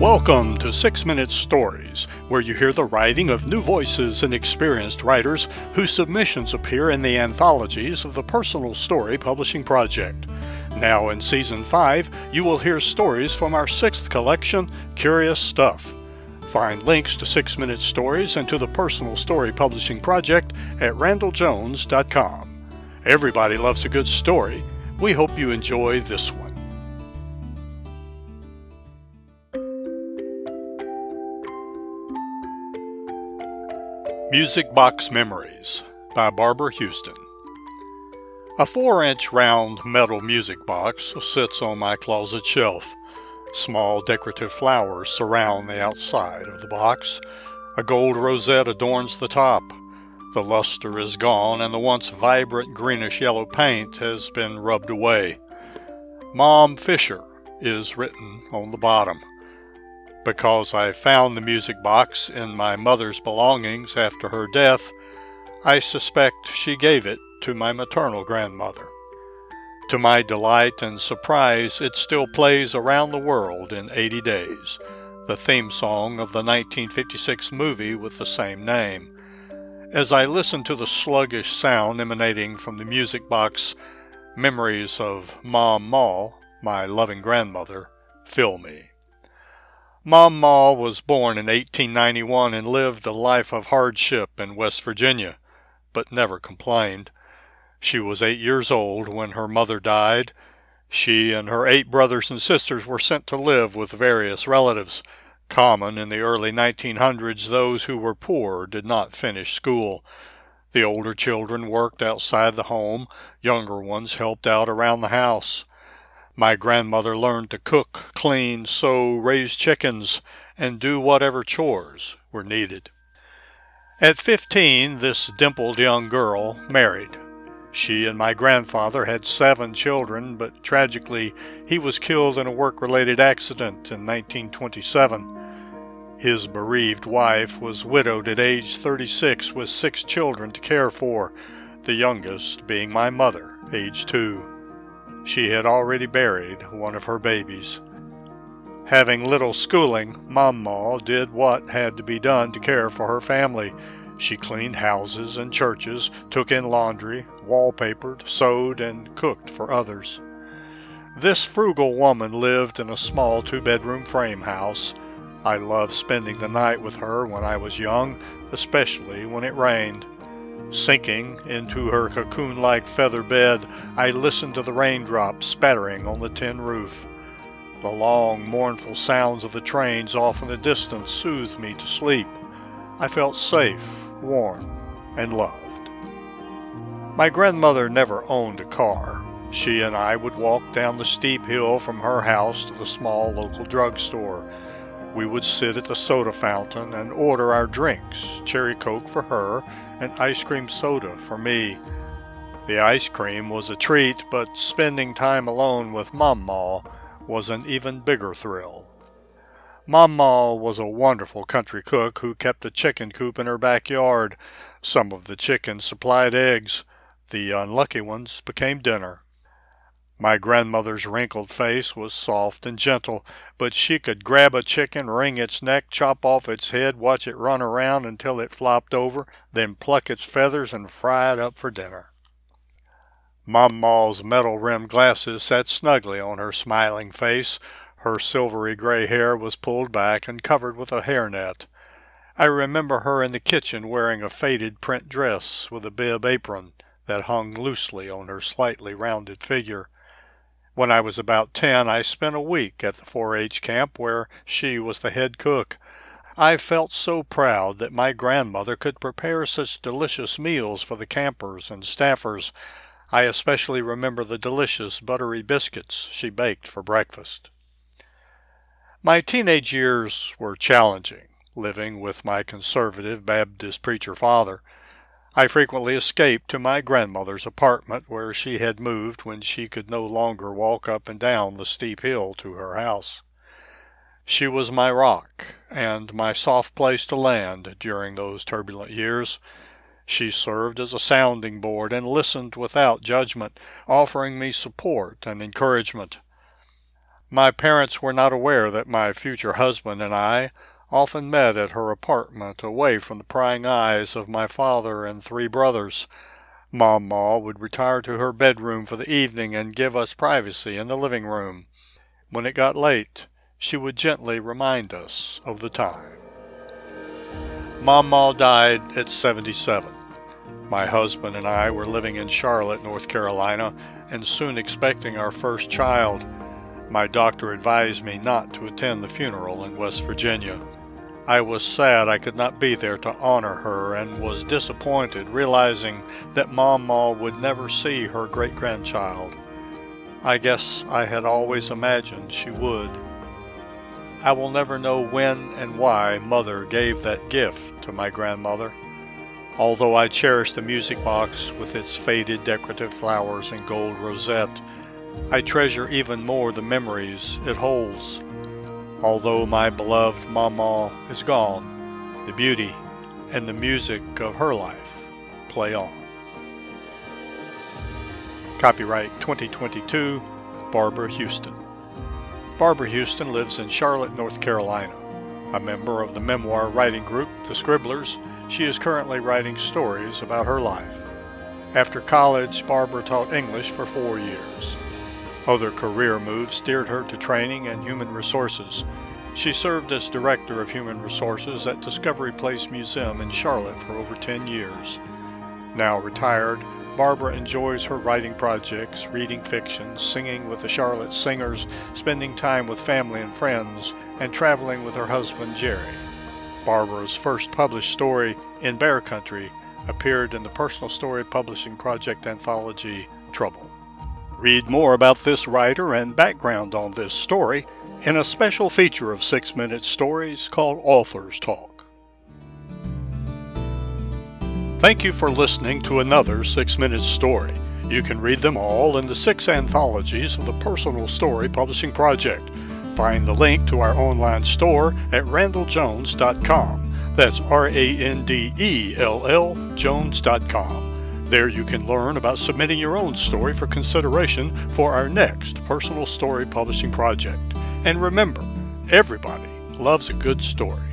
Welcome to Six Minute Stories, where you hear the writing of new voices and experienced writers whose submissions appear in the anthologies of the Personal Story Publishing Project. Now, in Season 5, you will hear stories from our sixth collection, Curious Stuff. Find links to Six Minute Stories and to the Personal Story Publishing Project at randelljones.com. Everybody loves a good story. We hope you enjoy this one. Music Box Memories by Barbara Houston. A four inch round metal music box sits on my closet shelf. Small decorative flowers surround the outside of the box. A gold rosette adorns the top. The luster is gone, and the once vibrant greenish yellow paint has been rubbed away. Mom Fisher is written on the bottom because I found the music box in my mother's belongings after her death, I suspect she gave it to my maternal grandmother. To my delight and surprise, it still plays around the world in 80 days, the theme song of the 1956 movie with the same name. As I listen to the sluggish sound emanating from the music box, memories of Mom Maw, my loving grandmother, fill me. Mom Maw was born in 1891 and lived a life of hardship in West Virginia, but never complained. She was eight years old when her mother died. She and her eight brothers and sisters were sent to live with various relatives. Common in the early 1900s, those who were poor did not finish school. The older children worked outside the home, younger ones helped out around the house. My grandmother learned to cook, clean, sew, raise chickens, and do whatever chores were needed. At 15, this dimpled young girl married. She and my grandfather had seven children, but tragically, he was killed in a work related accident in 1927. His bereaved wife was widowed at age 36 with six children to care for, the youngest being my mother, age 2. She had already buried one of her babies. Having little schooling, Mama did what had to be done to care for her family. She cleaned houses and churches, took in laundry, wallpapered, sewed, and cooked for others. This frugal woman lived in a small two bedroom frame house. I loved spending the night with her when I was young, especially when it rained. Sinking into her cocoon like feather bed, I listened to the raindrops spattering on the tin roof. The long, mournful sounds of the trains off in the distance soothed me to sleep. I felt safe, warm, and loved. My grandmother never owned a car. She and I would walk down the steep hill from her house to the small local drugstore. We would sit at the soda fountain and order our drinks cherry coke for her and ice cream soda for me. The ice cream was a treat, but spending time alone with Mama was an even bigger thrill. Mama was a wonderful country cook who kept a chicken coop in her backyard. Some of the chickens supplied eggs. The unlucky ones became dinner. My grandmother's wrinkled face was soft and gentle, but she could grab a chicken, wring its neck, chop off its head, watch it run around until it flopped over, then pluck its feathers and fry it up for dinner. Mama's metal rimmed glasses sat snugly on her smiling face. Her silvery gray hair was pulled back and covered with a hairnet. I remember her in the kitchen wearing a faded print dress with a bib apron that hung loosely on her slightly rounded figure. When I was about 10, I spent a week at the 4 H camp where she was the head cook. I felt so proud that my grandmother could prepare such delicious meals for the campers and staffers. I especially remember the delicious buttery biscuits she baked for breakfast. My teenage years were challenging, living with my conservative Baptist preacher father. I frequently escaped to my grandmother's apartment where she had moved when she could no longer walk up and down the steep hill to her house. She was my rock and my soft place to land during those turbulent years. She served as a sounding board and listened without judgment, offering me support and encouragement. My parents were not aware that my future husband and I often met at her apartment away from the prying eyes of my father and three brothers. Mom-Ma would retire to her bedroom for the evening and give us privacy in the living room. When it got late, she would gently remind us of the time. Mom-Ma died at 77. My husband and I were living in Charlotte, North Carolina, and soon expecting our first child. My doctor advised me not to attend the funeral in West Virginia. I was sad I could not be there to honor her and was disappointed realizing that Mom-Ma would never see her great grandchild. I guess I had always imagined she would. I will never know when and why Mother gave that gift to my grandmother. Although I cherish the music box with its faded decorative flowers and gold rosette, I treasure even more the memories it holds. Although my beloved Mama is gone, the beauty and the music of her life play on. Copyright 2022, Barbara Houston. Barbara Houston lives in Charlotte, North Carolina. A member of the memoir writing group, The Scribblers, she is currently writing stories about her life. After college, Barbara taught English for four years. Other career moves steered her to training and human resources. She served as Director of Human Resources at Discovery Place Museum in Charlotte for over 10 years. Now retired, Barbara enjoys her writing projects, reading fiction, singing with the Charlotte Singers, spending time with family and friends, and traveling with her husband Jerry. Barbara's first published story, In Bear Country, appeared in the Personal Story Publishing Project anthology Trouble. Read more about this writer and background on this story in a special feature of Six Minute Stories called Authors Talk. Thank you for listening to another Six Minute Story. You can read them all in the six anthologies of the Personal Story Publishing Project. Find the link to our online store at randelljones.com. That's R A N D E L L Jones.com. There you can learn about submitting your own story for consideration for our next personal story publishing project. And remember, everybody loves a good story.